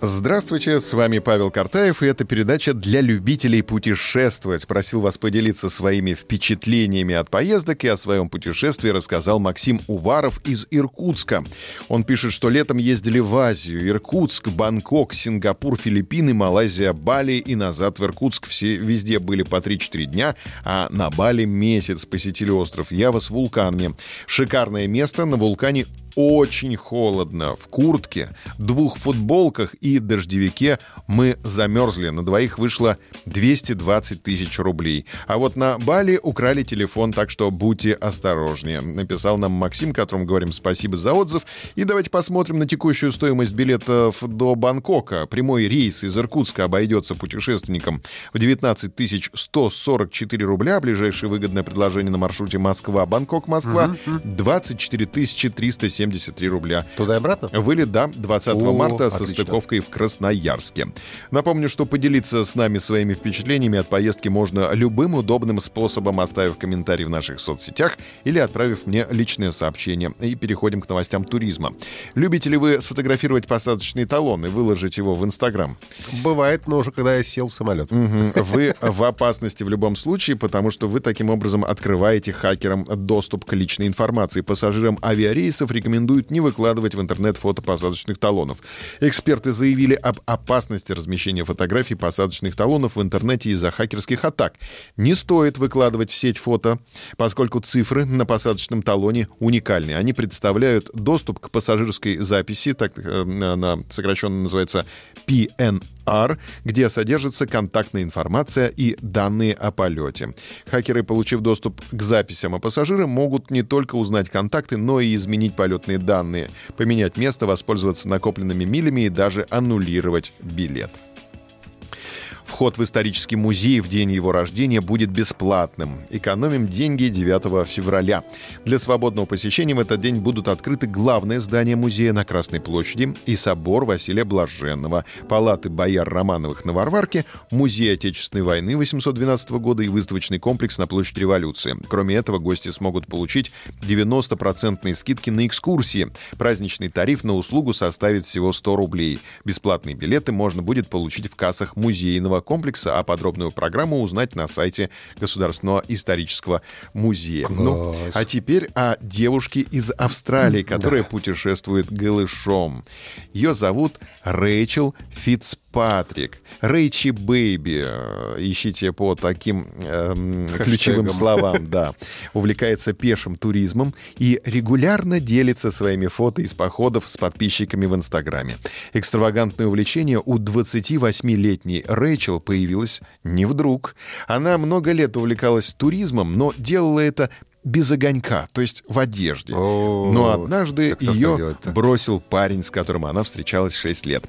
Здравствуйте, с вами Павел Картаев, и это передача для любителей путешествовать. Просил вас поделиться своими впечатлениями от поездок, и о своем путешествии рассказал Максим Уваров из Иркутска. Он пишет, что летом ездили в Азию, Иркутск, Бангкок, Сингапур, Филиппины, Малайзия, Бали и назад в Иркутск. Все везде были по 3-4 дня, а на Бали месяц посетили остров Ява с вулканами. Шикарное место, на вулкане очень холодно. В куртке, двух футболках и дождевике мы замерзли. На двоих вышло 220 тысяч рублей. А вот на Бали украли телефон, так что будьте осторожнее. Написал нам Максим, которому говорим спасибо за отзыв. И давайте посмотрим на текущую стоимость билетов до Бангкока. Прямой рейс из Иркутска обойдется путешественникам в 19 144 рубля. Ближайшее выгодное предложение на маршруте Москва-Бангкок-Москва 24 370 73 рубля. Туда и обратно? Вылет, да, 20 О, марта со отлично. стыковкой в Красноярске. Напомню, что поделиться с нами своими впечатлениями от поездки можно любым удобным способом, оставив комментарий в наших соцсетях или отправив мне личное сообщение. И переходим к новостям туризма. Любите ли вы сфотографировать посадочный талон и выложить его в Инстаграм? Бывает, но уже когда я сел в самолет. Вы в опасности в любом случае, потому что вы таким образом открываете хакерам доступ к личной информации. Пассажирам авиарейсов рекомендуют не выкладывать в интернет фото посадочных талонов. Эксперты заявили об опасности размещения фотографий посадочных талонов в интернете из-за хакерских атак. Не стоит выкладывать в сеть фото, поскольку цифры на посадочном талоне уникальны. Они представляют доступ к пассажирской записи, так э, она сокращенно называется PNR, где содержится контактная информация и данные о полете. Хакеры, получив доступ к записям о пассажире, могут не только узнать контакты, но и изменить полетные данные, поменять место, воспользоваться накопленными милями и даже аннулировать билет. Вход в исторический музей в день его рождения будет бесплатным. Экономим деньги 9 февраля. Для свободного посещения в этот день будут открыты главное здание музея на Красной площади и собор Василия Блаженного, палаты бояр Романовых на Варварке, музей Отечественной войны 812 года и выставочный комплекс на площади Революции. Кроме этого, гости смогут получить 90% скидки на экскурсии. Праздничный тариф на услугу составит всего 100 рублей. Бесплатные билеты можно будет получить в кассах музейного комплекса, а подробную программу узнать на сайте Государственного исторического музея. Ну, а теперь о девушке из Австралии, которая путешествует голышом. Ее зовут Рэйчел Фицпатрик. Рэйчи Бэйби. Ищите по таким эм, ключевым словам, да. Увлекается пешим туризмом и регулярно делится своими фото из походов с подписчиками в Инстаграме. Экстравагантное увлечение у 28-летней Рэйчел появилось не вдруг. Она много лет увлекалась туризмом, но делала это без огонька, то есть в одежде. О, Но однажды ее бросил парень, с которым она встречалась 6 лет.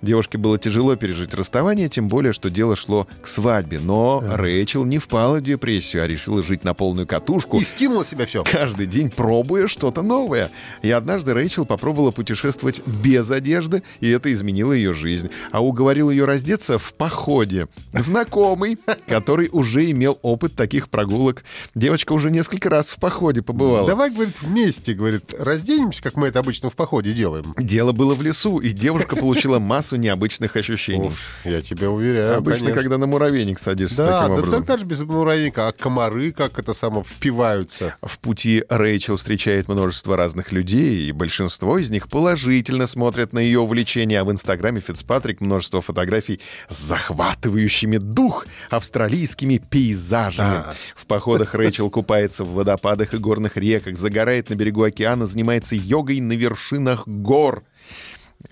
Девушке было тяжело пережить расставание, тем более, что дело шло к свадьбе. Но Рэйчел не впала в депрессию, а решила жить на полную катушку. И скинула себя все. Каждый день пробуя что-то новое. И однажды Рэйчел попробовала путешествовать без одежды, и это изменило ее жизнь. А уговорил ее раздеться в походе. Знакомый, который уже имел опыт таких прогулок. Девочка уже несколько раз в походе побывала. Давай, говорит, вместе, говорит, разденемся, как мы это обычно в походе делаем. Дело было в лесу, и девушка получила массу необычных ощущений. Уж, я тебя уверяю. Обычно, конечно. когда на муравейник садишься Да, таким да, образом. так даже без муравейника, а комары как это само впиваются. В пути Рэйчел встречает множество разных людей, и большинство из них положительно смотрят на ее увлечение, а в Инстаграме Фицпатрик множество фотографий с захватывающими дух австралийскими пейзажами. В походах Рэйчел купается в водопадах и горных реках, загорает на берегу океана, занимается йогой на вершинах гор.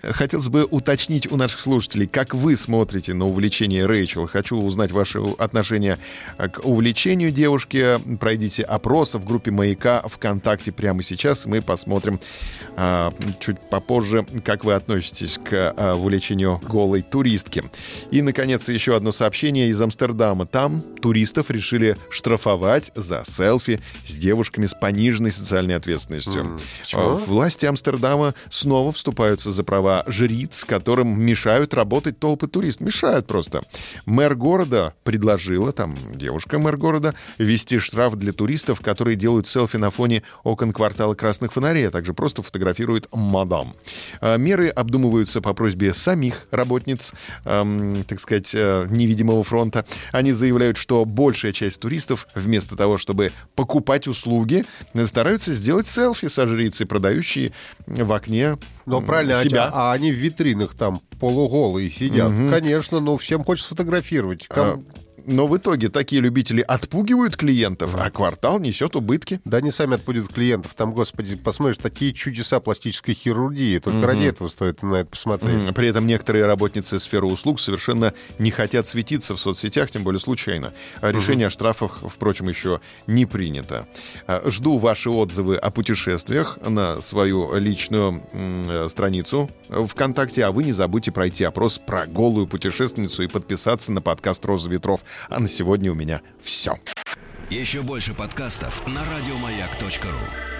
Хотелось бы уточнить у наших слушателей, как вы смотрите на увлечение Рэйчел. Хочу узнать ваше отношение э, к увлечению девушки. Пройдите опрос в группе «Маяка» ВКонтакте прямо сейчас. Мы посмотрим а, чуть попозже, как вы относитесь к а, увлечению голой туристки. И, наконец, еще одно сообщение из Амстердама. Там туристов решили штрафовать за селфи с девушками с пониженной социальной ответственностью. Чего? А, Власти Амстердама снова вступаются за права права жриц, которым мешают работать толпы туристов. Мешают просто. Мэр города предложила, там девушка мэр города, ввести штраф для туристов, которые делают селфи на фоне окон квартала красных фонарей, а также просто фотографируют мадам. А, меры обдумываются по просьбе самих работниц, эм, так сказать, э, невидимого фронта. Они заявляют, что большая часть туристов вместо того, чтобы покупать услуги, стараются сделать селфи со жрицей, продающие в окне Но правильно, себя. а, а они в витринах там полуголые сидят. Конечно, но всем хочется сфотографировать. Ком- Но в итоге такие любители отпугивают клиентов, а квартал несет убытки. Да они сами отпудят клиентов. Там, господи, посмотришь, такие чудеса пластической хирургии. Только ради этого стоит на это посмотреть. М, При этом некоторые работницы сферы услуг совершенно не хотят светиться в соцсетях, тем более случайно. А решение о штрафах, впрочем, еще не принято. А, Жду ваши отзывы о путешествиях на свою личную м, страницу ВКонтакте, а вы не забудьте пройти опрос про голую путешественницу и подписаться на подкаст «Роза ветров». А на сегодня у меня все. Еще больше подкастов на радиомаяк.ру.